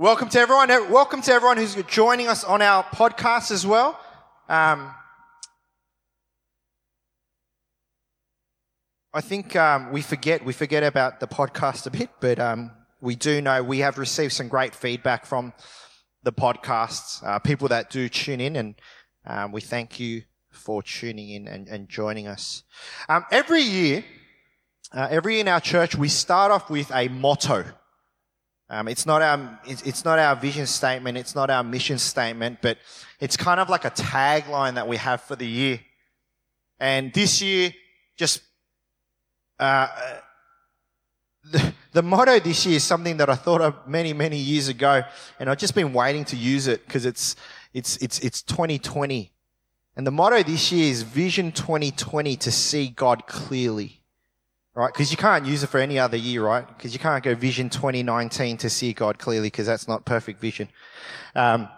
Welcome to everyone. Welcome to everyone who's joining us on our podcast as well. Um, I think um, we forget we forget about the podcast a bit, but um, we do know we have received some great feedback from the podcasts, uh, people that do tune in, and um, we thank you for tuning in and, and joining us. Um, every year, uh, every year in our church, we start off with a motto. Um, it's not our it's, not our vision statement. It's not our mission statement, but it's kind of like a tagline that we have for the year. And this year, just uh, the, the motto this year is something that I thought of many many years ago, and I've just been waiting to use it because it's it's it's it's 2020, and the motto this year is Vision 2020 to see God clearly right? Because you can't use it for any other year, right? Because you can't go vision 2019 to see God clearly because that's not perfect vision. Um,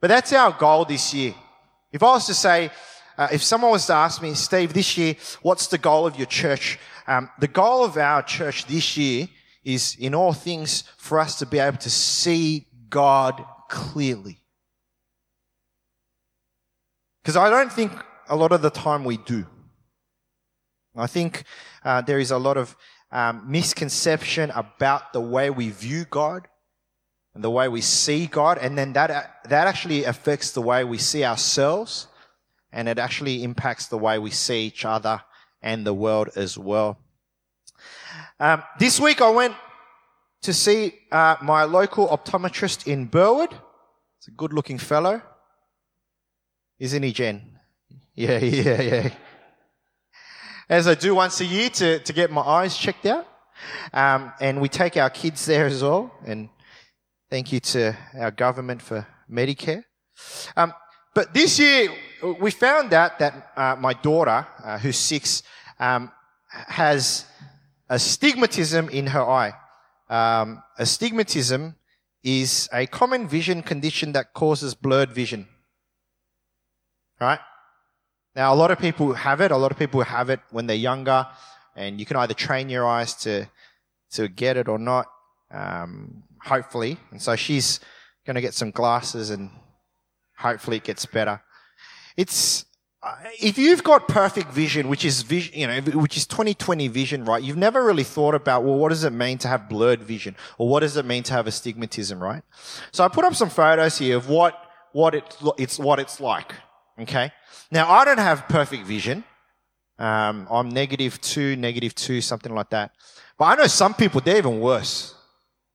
but that's our goal this year. If I was to say, uh, if someone was to ask me, Steve, this year, what's the goal of your church? Um, the goal of our church this year is, in all things, for us to be able to see God clearly. Because I don't think a lot of the time we do. I think uh, there is a lot of um, misconception about the way we view God and the way we see God, and then that uh, that actually affects the way we see ourselves, and it actually impacts the way we see each other and the world as well. Um, this week I went to see uh, my local optometrist in Burwood. It's a good-looking fellow, isn't he, Jen? Yeah, yeah, yeah as I do once a year to, to get my eyes checked out. Um, and we take our kids there as well. And thank you to our government for Medicare. Um, but this year, we found out that uh, my daughter, uh, who's six, um, has astigmatism in her eye. Um, astigmatism is a common vision condition that causes blurred vision. Right? Now, a lot of people have it. A lot of people have it when they're younger, and you can either train your eyes to to get it or not. Um, hopefully, and so she's going to get some glasses, and hopefully it gets better. It's uh, if you've got perfect vision, which is vision, you know, which is 2020 vision, right? You've never really thought about, well, what does it mean to have blurred vision, or what does it mean to have astigmatism, right? So I put up some photos here of what what it, it's what it's like. Okay. Now, I don't have perfect vision. Um, I'm negative two, negative two, something like that. But I know some people, they're even worse.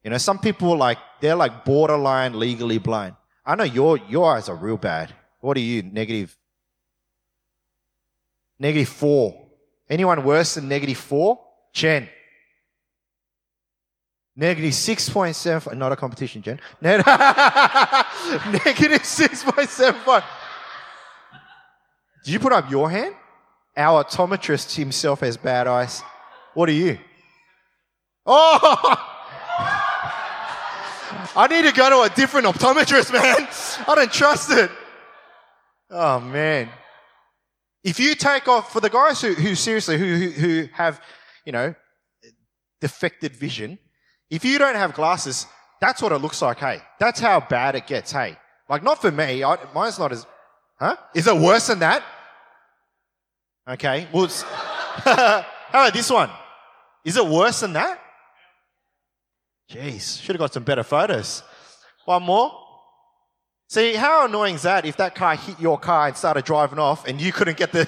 You know, some people like, they're like borderline legally blind. I know your, your eyes are real bad. What are you? Negative, negative four. Anyone worse than negative four? Jen. Negative 6.75, not a competition, Jen. negative 6.75. Did you put up your hand? Our optometrist himself has bad eyes. What are you? Oh! I need to go to a different optometrist, man. I don't trust it. Oh, man. If you take off, for the guys who, who seriously, who, who, who have, you know, defected vision, if you don't have glasses, that's what it looks like, hey. That's how bad it gets, hey. Like, not for me. I, mine's not as, huh? Is it worse than that? Okay. Well, how about this one? Is it worse than that? Jeez, should have got some better photos. One more. See, how annoying is that if that car hit your car and started driving off and you couldn't get the,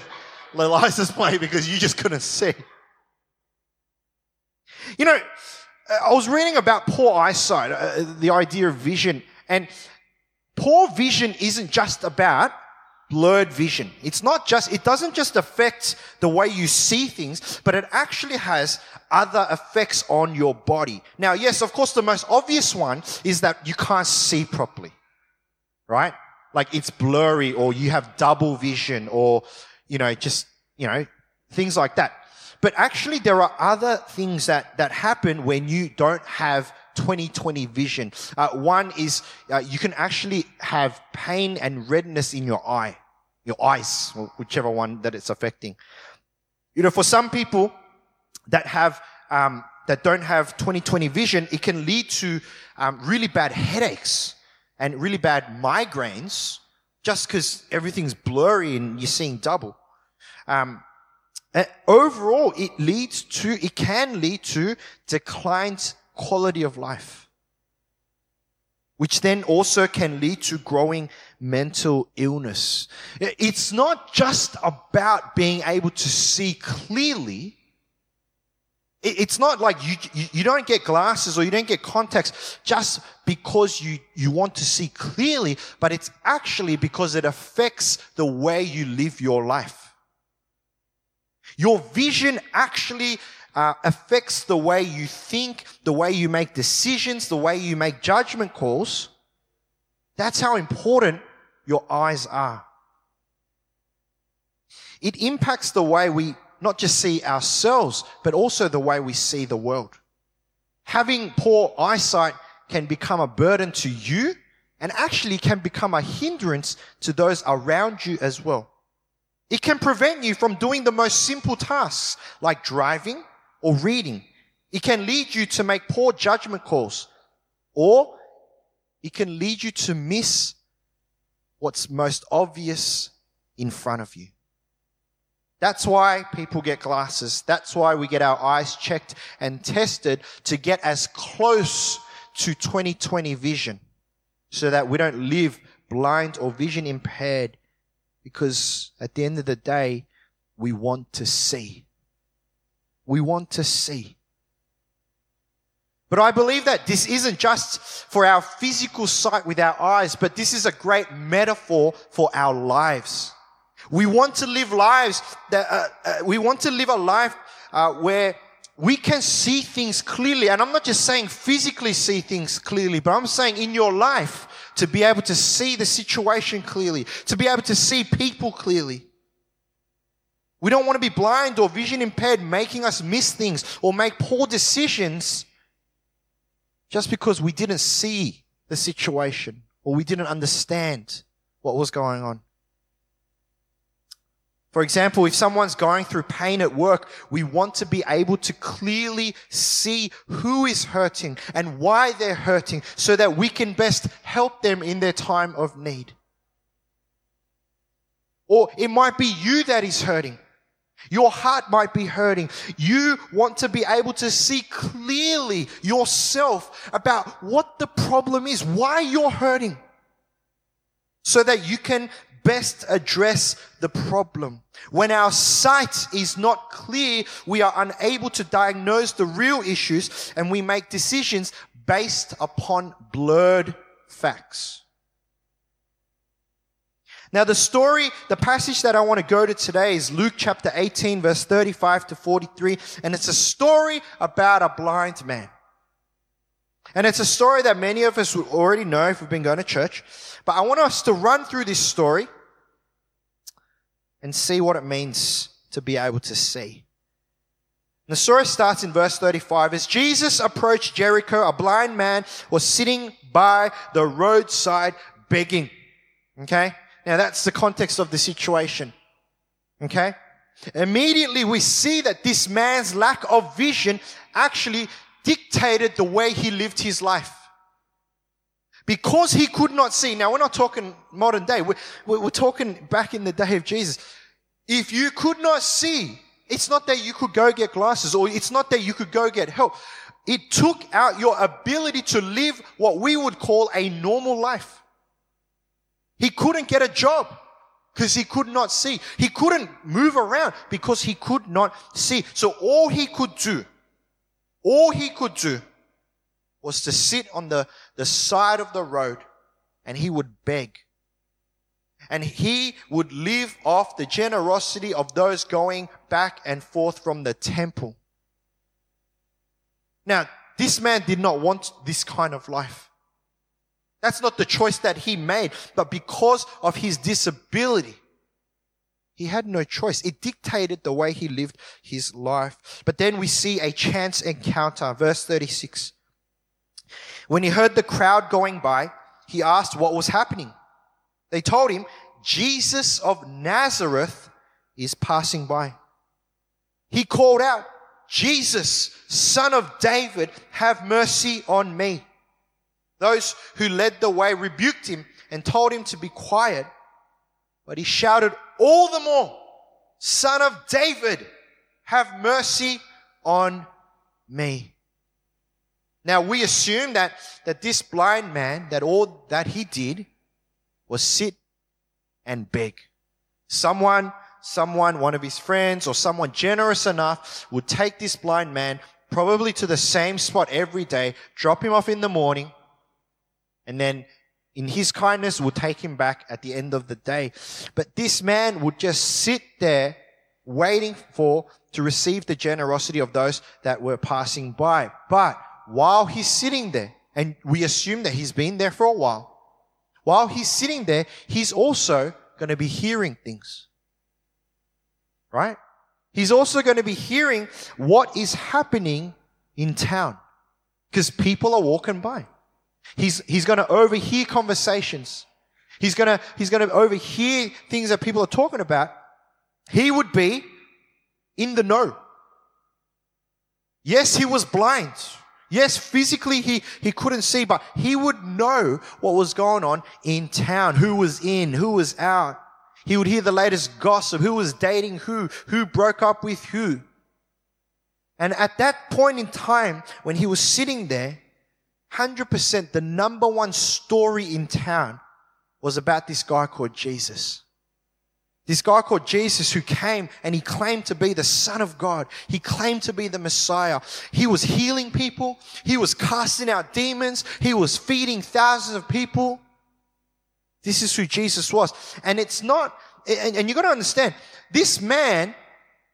license plate because you just couldn't see? You know, I was reading about poor eyesight, uh, the idea of vision, and poor vision isn't just about blurred vision. It's not just, it doesn't just affect the way you see things, but it actually has other effects on your body. Now, yes, of course, the most obvious one is that you can't see properly, right? Like it's blurry or you have double vision or, you know, just, you know, things like that. But actually, there are other things that, that happen when you don't have 2020 vision. Uh, one is uh, you can actually have pain and redness in your eye, your eyes, whichever one that it's affecting. You know, for some people that have um, that don't have 20/20 vision, it can lead to um, really bad headaches and really bad migraines just because everything's blurry and you're seeing double. Um, overall, it leads to, it can lead to declined quality of life, which then also can lead to growing mental illness. It's not just about being able to see clearly. It's not like you, you don't get glasses or you don't get contacts just because you, you want to see clearly, but it's actually because it affects the way you live your life. Your vision actually uh, affects the way you think, the way you make decisions, the way you make judgment calls. That's how important your eyes are. It impacts the way we not just see ourselves, but also the way we see the world. Having poor eyesight can become a burden to you and actually can become a hindrance to those around you as well. It can prevent you from doing the most simple tasks like driving or reading. It can lead you to make poor judgment calls or it can lead you to miss what's most obvious in front of you. That's why people get glasses. That's why we get our eyes checked and tested to get as close to 2020 vision so that we don't live blind or vision impaired because at the end of the day, we want to see. We want to see. But I believe that this isn't just for our physical sight with our eyes, but this is a great metaphor for our lives. We want to live lives that, uh, uh, we want to live a life uh, where we can see things clearly. And I'm not just saying physically see things clearly, but I'm saying in your life to be able to see the situation clearly, to be able to see people clearly. We don't want to be blind or vision impaired, making us miss things or make poor decisions just because we didn't see the situation or we didn't understand what was going on. For example, if someone's going through pain at work, we want to be able to clearly see who is hurting and why they're hurting so that we can best help them in their time of need. Or it might be you that is hurting. Your heart might be hurting. You want to be able to see clearly yourself about what the problem is, why you're hurting, so that you can best address the problem. When our sight is not clear, we are unable to diagnose the real issues and we make decisions based upon blurred facts. Now, the story, the passage that I want to go to today is Luke chapter 18, verse 35 to 43, and it's a story about a blind man. And it's a story that many of us would already know if we've been going to church. But I want us to run through this story and see what it means to be able to see. the story starts in verse 35. As Jesus approached Jericho, a blind man was sitting by the roadside begging. Okay? Now that's the context of the situation. Okay? Immediately we see that this man's lack of vision actually dictated the way he lived his life. Because he could not see. Now, we're not talking modern day. We're, we're, talking back in the day of Jesus. If you could not see, it's not that you could go get glasses or it's not that you could go get help. It took out your ability to live what we would call a normal life. He couldn't get a job because he could not see. He couldn't move around because he could not see. So all he could do, all he could do was to sit on the, the side of the road and he would beg. And he would live off the generosity of those going back and forth from the temple. Now, this man did not want this kind of life. That's not the choice that he made, but because of his disability, he had no choice. It dictated the way he lived his life. But then we see a chance encounter, verse 36. When he heard the crowd going by, he asked what was happening. They told him, Jesus of Nazareth is passing by. He called out, Jesus, son of David, have mercy on me. Those who led the way rebuked him and told him to be quiet, but he shouted all the more, son of David, have mercy on me. Now we assume that, that this blind man, that all that he did was sit and beg. Someone, someone, one of his friends or someone generous enough would take this blind man probably to the same spot every day, drop him off in the morning, and then in his kindness would take him back at the end of the day. But this man would just sit there waiting for to receive the generosity of those that were passing by. But while he's sitting there, and we assume that he's been there for a while, while he's sitting there, he's also going to be hearing things. Right? He's also going to be hearing what is happening in town because people are walking by. He's, he's going to overhear conversations. He's going to, he's going to overhear things that people are talking about. He would be in the know. Yes, he was blind. Yes, physically he, he couldn't see, but he would know what was going on in town, who was in, who was out. He would hear the latest gossip, who was dating who, who broke up with who. And at that point in time, when he was sitting there, 100% the number one story in town was about this guy called Jesus. This guy called Jesus who came and he claimed to be the son of God. He claimed to be the Messiah. He was healing people. He was casting out demons. He was feeding thousands of people. This is who Jesus was. And it's not, and, and you got to understand, this man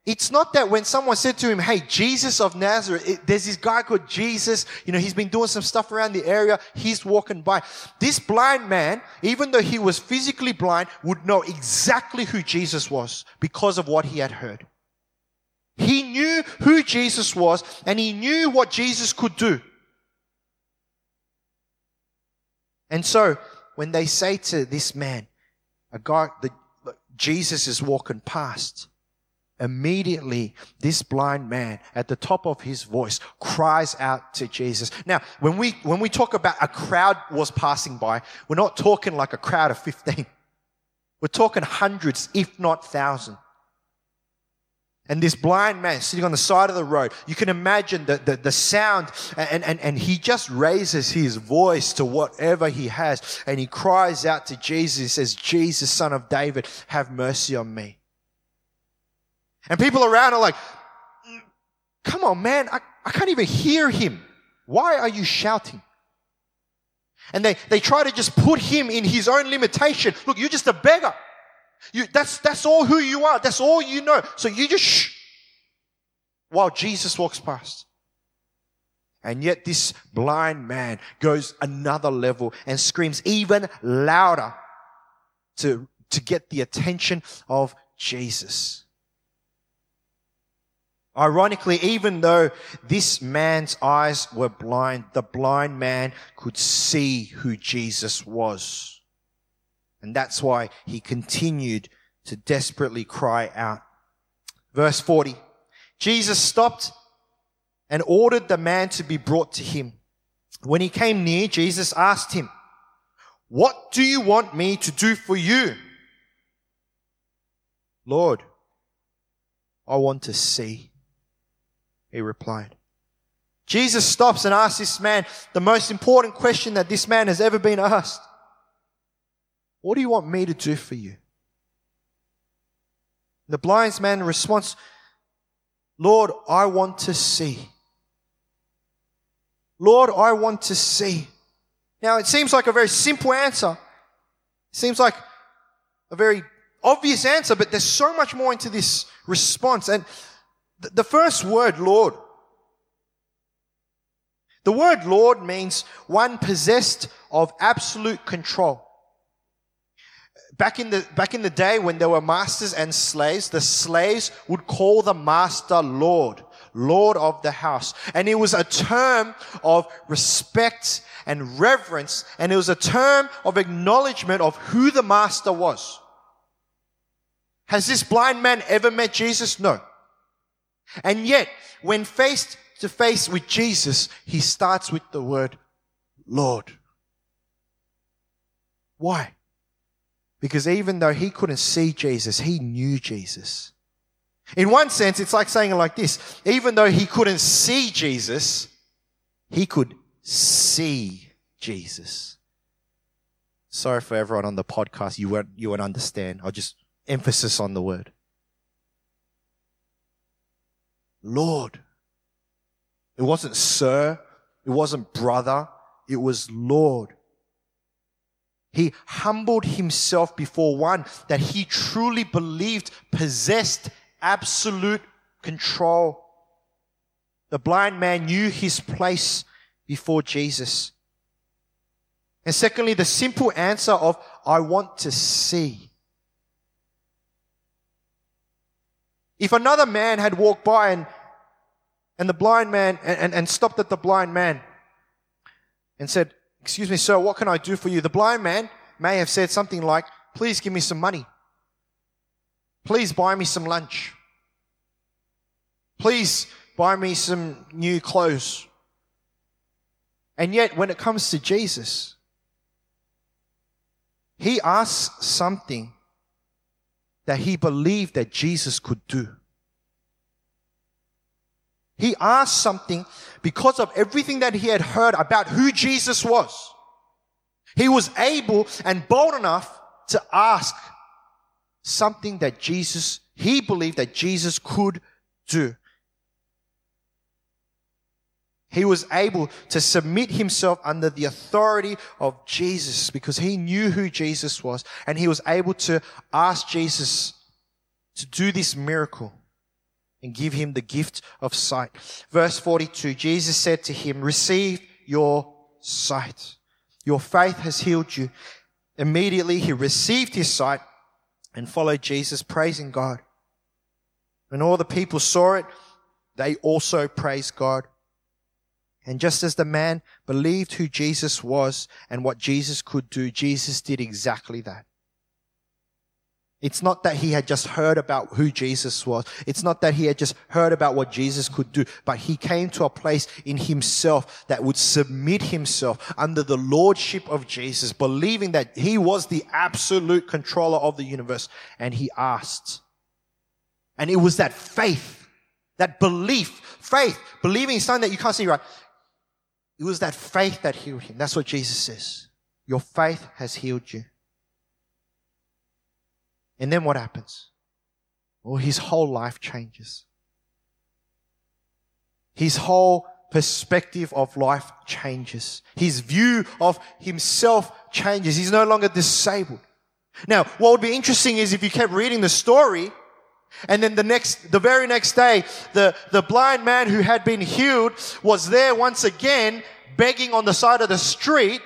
it's not that when someone said to him, Hey, Jesus of Nazareth, it, there's this guy called Jesus, you know, he's been doing some stuff around the area, he's walking by. This blind man, even though he was physically blind, would know exactly who Jesus was because of what he had heard. He knew who Jesus was and he knew what Jesus could do. And so, when they say to this man, a guy, the, Jesus is walking past, Immediately, this blind man at the top of his voice cries out to Jesus. Now, when we, when we talk about a crowd was passing by, we're not talking like a crowd of 15. We're talking hundreds, if not thousands. And this blind man sitting on the side of the road, you can imagine the, the, the sound and, and, and he just raises his voice to whatever he has and he cries out to Jesus. He says, Jesus, son of David, have mercy on me. And people around are like, come on, man, I, I can't even hear him. Why are you shouting? And they, they try to just put him in his own limitation. Look, you're just a beggar. You, that's, that's all who you are. That's all you know. So you just shh while Jesus walks past. And yet this blind man goes another level and screams even louder to, to get the attention of Jesus. Ironically, even though this man's eyes were blind, the blind man could see who Jesus was. And that's why he continued to desperately cry out. Verse 40. Jesus stopped and ordered the man to be brought to him. When he came near, Jesus asked him, what do you want me to do for you? Lord, I want to see he replied. Jesus stops and asks this man the most important question that this man has ever been asked. What do you want me to do for you? The blind man responds, Lord, I want to see. Lord, I want to see. Now, it seems like a very simple answer. It seems like a very obvious answer, but there's so much more into this response. And the first word, Lord. The word Lord means one possessed of absolute control. Back in the, back in the day when there were masters and slaves, the slaves would call the master Lord, Lord of the house. And it was a term of respect and reverence, and it was a term of acknowledgement of who the master was. Has this blind man ever met Jesus? No. And yet, when faced to face with Jesus, he starts with the word Lord. Why? Because even though he couldn't see Jesus, he knew Jesus. In one sense, it's like saying it like this. Even though he couldn't see Jesus, he could see Jesus. Sorry for everyone on the podcast. You won't, you won't understand. I'll just emphasis on the word. Lord. It wasn't sir. It wasn't brother. It was Lord. He humbled himself before one that he truly believed possessed absolute control. The blind man knew his place before Jesus. And secondly, the simple answer of, I want to see. If another man had walked by and, and the blind man, and, and, and stopped at the blind man and said, Excuse me, sir, what can I do for you? The blind man may have said something like, Please give me some money. Please buy me some lunch. Please buy me some new clothes. And yet, when it comes to Jesus, he asks something that he believed that Jesus could do. He asked something because of everything that he had heard about who Jesus was. He was able and bold enough to ask something that Jesus, he believed that Jesus could do he was able to submit himself under the authority of Jesus because he knew who Jesus was and he was able to ask Jesus to do this miracle and give him the gift of sight. Verse 42, Jesus said to him, receive your sight. Your faith has healed you. Immediately he received his sight and followed Jesus, praising God. When all the people saw it, they also praised God. And just as the man believed who Jesus was and what Jesus could do, Jesus did exactly that. It's not that he had just heard about who Jesus was. It's not that he had just heard about what Jesus could do, but he came to a place in himself that would submit himself under the lordship of Jesus, believing that he was the absolute controller of the universe. And he asked. And it was that faith, that belief, faith, believing something that you can't see right. It was that faith that healed him. That's what Jesus says. Your faith has healed you. And then what happens? Well, his whole life changes. His whole perspective of life changes. His view of himself changes. He's no longer disabled. Now, what would be interesting is if you kept reading the story, and then the next, the very next day, the, the blind man who had been healed was there once again begging on the side of the street,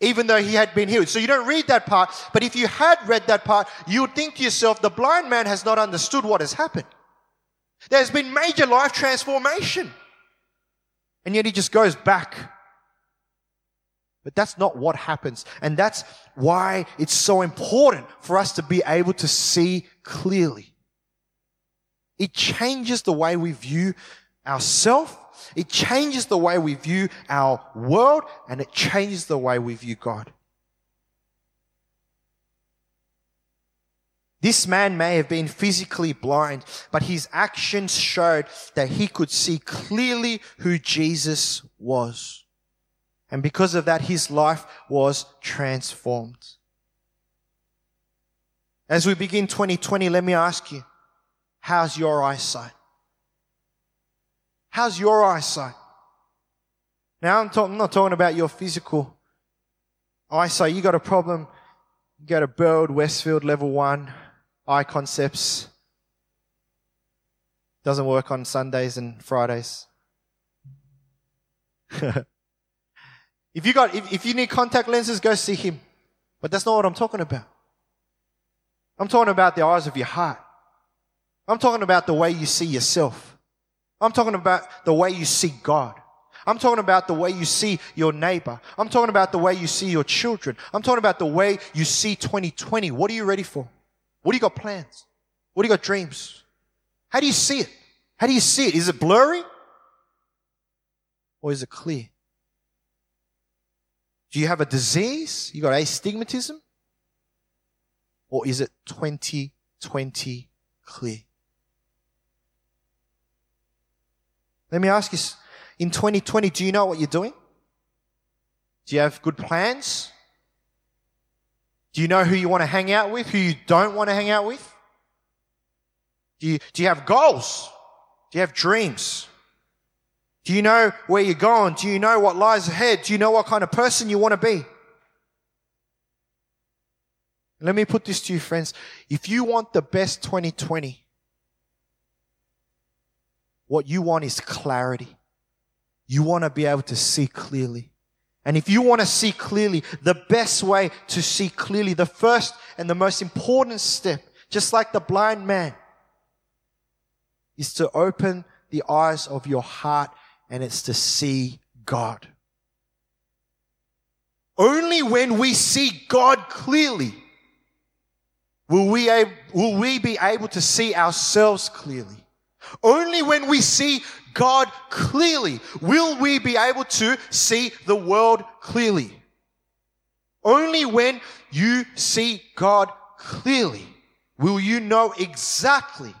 even though he had been healed. So you don't read that part, but if you had read that part, you would think to yourself, the blind man has not understood what has happened. There's been major life transformation. And yet he just goes back but that's not what happens. And that's why it's so important for us to be able to see clearly. It changes the way we view ourselves. It changes the way we view our world and it changes the way we view God. This man may have been physically blind, but his actions showed that he could see clearly who Jesus was. And because of that, his life was transformed. As we begin 2020, let me ask you, how's your eyesight? How's your eyesight? Now, I'm, I'm not talking about your physical eyesight. You got a problem, you go to Burwood, Westfield, level one, eye concepts. Doesn't work on Sundays and Fridays. If you got, if, if you need contact lenses, go see him. But that's not what I'm talking about. I'm talking about the eyes of your heart. I'm talking about the way you see yourself. I'm talking about the way you see God. I'm talking about the way you see your neighbor. I'm talking about the way you see your children. I'm talking about the way you see 2020. What are you ready for? What do you got plans? What do you got dreams? How do you see it? How do you see it? Is it blurry? Or is it clear? Do you have a disease? You got astigmatism? Or is it 2020 clear? Let me ask you, in 2020, do you know what you're doing? Do you have good plans? Do you know who you want to hang out with, who you don't want to hang out with? Do you, do you have goals? Do you have dreams? Do you know where you're going? Do you know what lies ahead? Do you know what kind of person you want to be? Let me put this to you, friends. If you want the best 2020, what you want is clarity. You want to be able to see clearly. And if you want to see clearly, the best way to see clearly, the first and the most important step, just like the blind man, is to open the eyes of your heart and it's to see God. Only when we see God clearly will we, ab- will we be able to see ourselves clearly. Only when we see God clearly will we be able to see the world clearly. Only when you see God clearly will you know exactly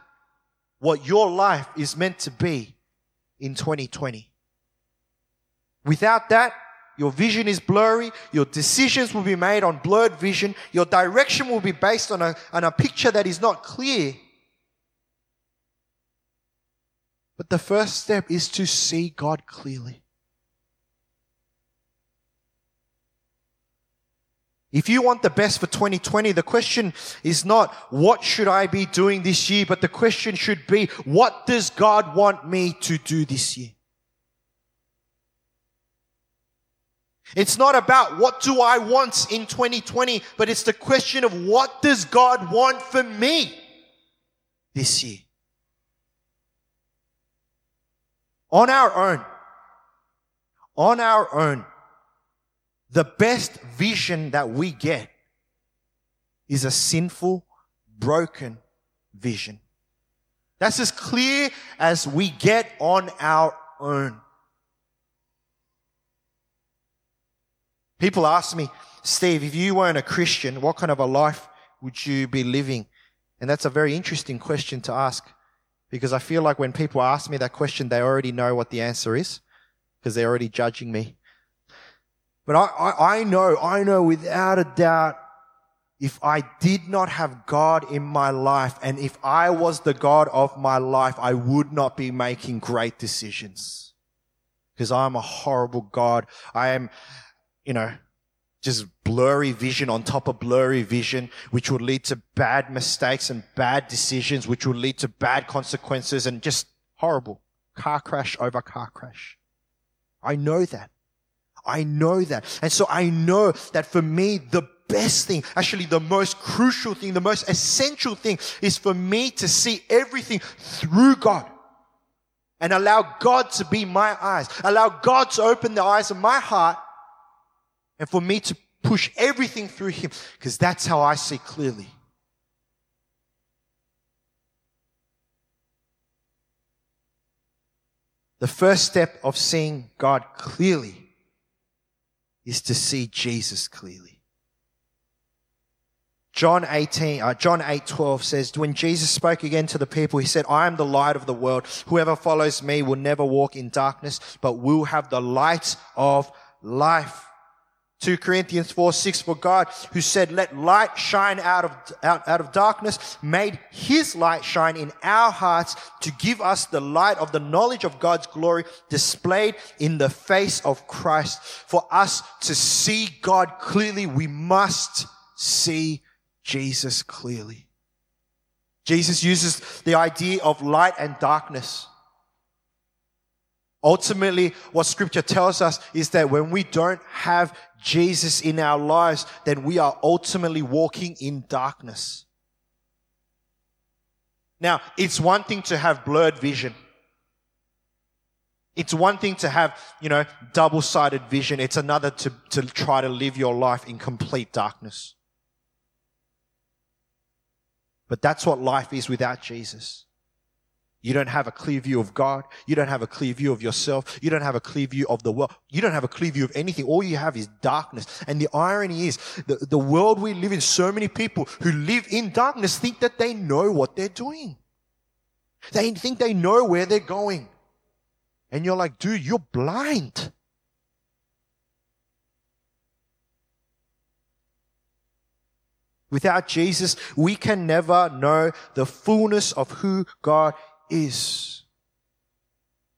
what your life is meant to be in 2020. Without that, your vision is blurry. Your decisions will be made on blurred vision. Your direction will be based on a, on a picture that is not clear. But the first step is to see God clearly. If you want the best for 2020, the question is not, what should I be doing this year? But the question should be, what does God want me to do this year? It's not about what do I want in 2020, but it's the question of what does God want for me this year? on our own, on our own, the best vision that we get is a sinful, broken vision. That's as clear as we get on our own. People ask me, Steve, if you weren't a Christian, what kind of a life would you be living? And that's a very interesting question to ask. Because I feel like when people ask me that question, they already know what the answer is because they're already judging me. But I, I, I, know, I know without a doubt, if I did not have God in my life and if I was the God of my life, I would not be making great decisions. Because I'm a horrible God. I am, you know, just blurry vision on top of blurry vision, which would lead to bad mistakes and bad decisions, which would lead to bad consequences and just horrible car crash over car crash. I know that. I know that. And so I know that for me, the best thing, actually the most crucial thing, the most essential thing is for me to see everything through God and allow God to be my eyes, allow God to open the eyes of my heart and for me to push everything through Him because that's how I see clearly. The first step of seeing God clearly is to see Jesus clearly. John 18, uh, John 8, 12 says, when Jesus spoke again to the people, he said, I am the light of the world. Whoever follows me will never walk in darkness, but will have the light of life. 2 Corinthians 4, 6, for God who said, let light shine out of, out, out of darkness, made his light shine in our hearts to give us the light of the knowledge of God's glory displayed in the face of Christ. For us to see God clearly, we must see Jesus clearly. Jesus uses the idea of light and darkness. Ultimately, what scripture tells us is that when we don't have Jesus in our lives, then we are ultimately walking in darkness. Now, it's one thing to have blurred vision. It's one thing to have, you know, double sided vision. It's another to, to try to live your life in complete darkness. But that's what life is without Jesus. You don't have a clear view of God. You don't have a clear view of yourself. You don't have a clear view of the world. You don't have a clear view of anything. All you have is darkness. And the irony is the, the world we live in, so many people who live in darkness think that they know what they're doing. They think they know where they're going. And you're like, dude, you're blind. Without Jesus, we can never know the fullness of who God is.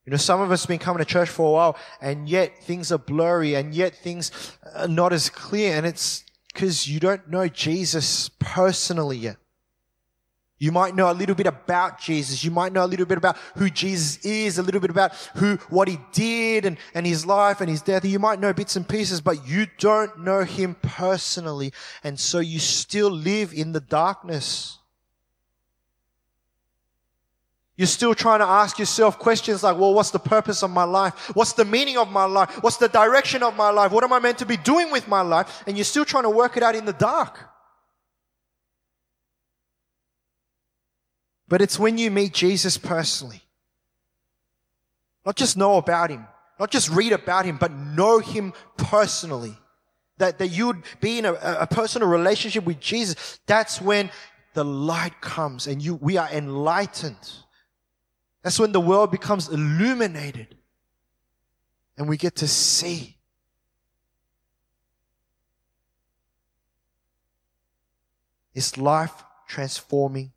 You know, some of us have been coming to church for a while and yet things are blurry and yet things are not as clear and it's because you don't know Jesus personally yet. You might know a little bit about Jesus. You might know a little bit about who Jesus is, a little bit about who, what he did and, and his life and his death. You might know bits and pieces, but you don't know him personally. And so you still live in the darkness. You're still trying to ask yourself questions like, well, what's the purpose of my life? What's the meaning of my life? What's the direction of my life? What am I meant to be doing with my life? And you're still trying to work it out in the dark. But it's when you meet Jesus personally. Not just know about him, not just read about him, but know him personally. That, that you would be in a, a personal relationship with Jesus. That's when the light comes and you, we are enlightened. That's when the world becomes illuminated and we get to see. It's life transforming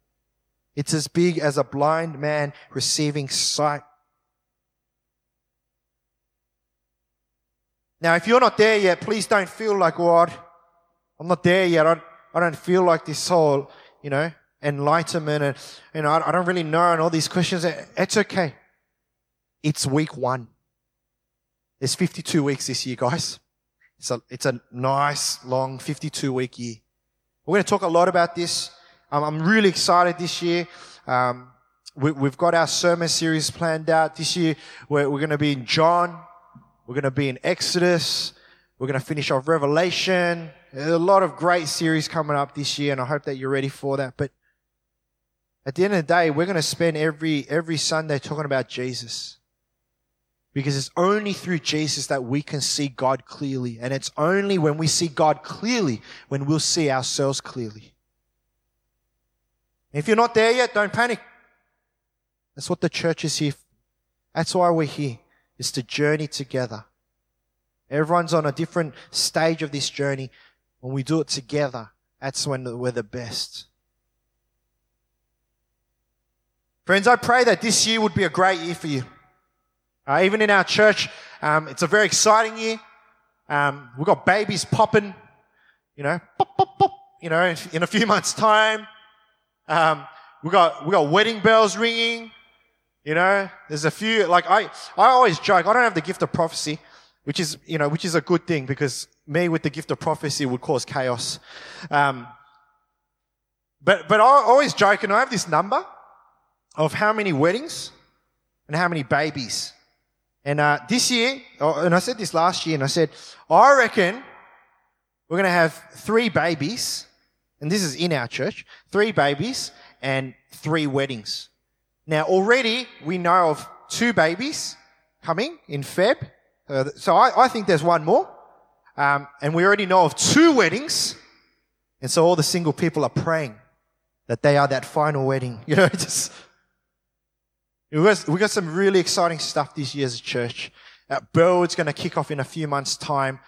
it's as big as a blind man receiving sight. Now, if you're not there yet, please don't feel like, oh, God, I'm not there yet. I, I don't feel like this whole, you know, enlightenment and, you know, I, don't really know and all these questions. It's okay. It's week one. There's 52 weeks this year, guys. It's a, it's a nice, long 52 week year. We're going to talk a lot about this. Um, I'm really excited this year. Um, we, have got our sermon series planned out this year. We're, we're going to be in John. We're going to be in Exodus. We're going to finish off Revelation. There's a lot of great series coming up this year, and I hope that you're ready for that. But at the end of the day, we're going to spend every every Sunday talking about Jesus. Because it's only through Jesus that we can see God clearly. And it's only when we see God clearly when we'll see ourselves clearly. If you're not there yet, don't panic. That's what the church is here. For. That's why we're here, is to journey together. Everyone's on a different stage of this journey. When we do it together, that's when we're the best. Friends, I pray that this year would be a great year for you. Uh, even in our church, um, it's a very exciting year. Um, we've got babies popping, you know, pop, pop, pop, you know, in a few months' time. Um, we got we got wedding bells ringing. You know, there's a few like I I always joke. I don't have the gift of prophecy, which is you know which is a good thing because me with the gift of prophecy would cause chaos. Um, but but I always joke, and I have this number of how many weddings and how many babies. And uh, this year, oh, and I said this last year, and I said I reckon we're going to have three babies and this is in our church, three babies and three weddings. Now already we know of two babies coming in Feb. Uh, so I, I, think there's one more. Um, and we already know of two weddings. And so all the single people are praying that they are that final wedding. You know, just, we got, some really exciting stuff this year as a church. Uh, Burwood's going to kick off in a few months' time.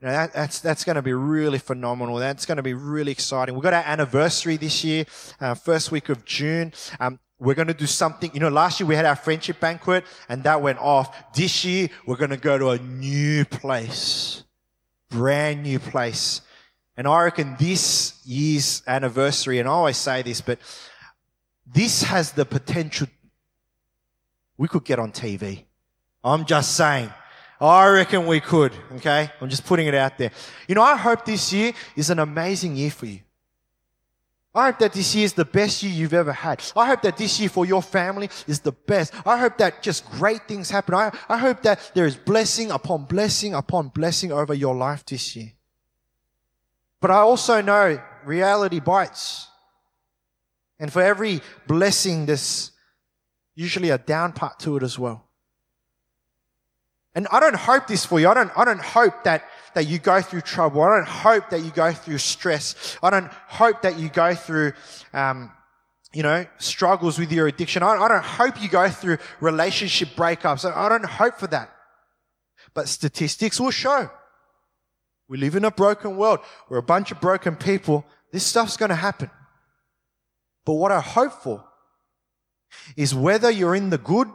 You know, that, that's, that's going to be really phenomenal. That's going to be really exciting. We've got our anniversary this year, uh, first week of June. Um, we're going to do something. You know, last year we had our friendship banquet and that went off. This year we're going to go to a new place, brand new place. And I reckon this year's anniversary, and I always say this, but this has the potential. We could get on TV. I'm just saying. I reckon we could, okay? I'm just putting it out there. You know, I hope this year is an amazing year for you. I hope that this year is the best year you've ever had. I hope that this year for your family is the best. I hope that just great things happen. I, I hope that there is blessing upon blessing upon blessing over your life this year. But I also know reality bites. And for every blessing this usually a down part to it as well. And I don't hope this for you. I don't, I don't hope that, that you go through trouble. I don't hope that you go through stress. I don't hope that you go through, um, you know, struggles with your addiction. I, I don't hope you go through relationship breakups. I don't hope for that. But statistics will show. We live in a broken world. We're a bunch of broken people. This stuff's going to happen. But what I hope for is whether you're in the good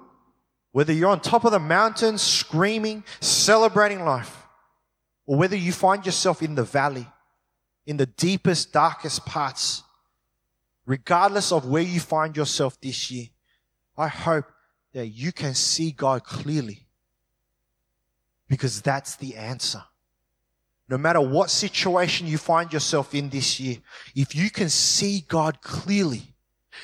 whether you're on top of the mountain screaming, celebrating life, or whether you find yourself in the valley, in the deepest, darkest parts, regardless of where you find yourself this year, I hope that you can see God clearly. Because that's the answer. No matter what situation you find yourself in this year, if you can see God clearly,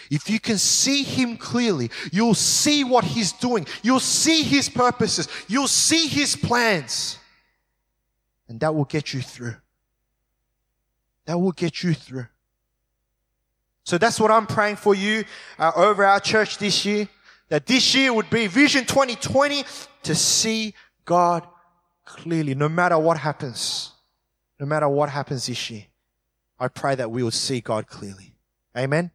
if you can see Him clearly, you'll see what He's doing. You'll see His purposes. You'll see His plans. And that will get you through. That will get you through. So that's what I'm praying for you uh, over our church this year. That this year would be Vision 2020 to see God clearly, no matter what happens. No matter what happens this year. I pray that we will see God clearly. Amen.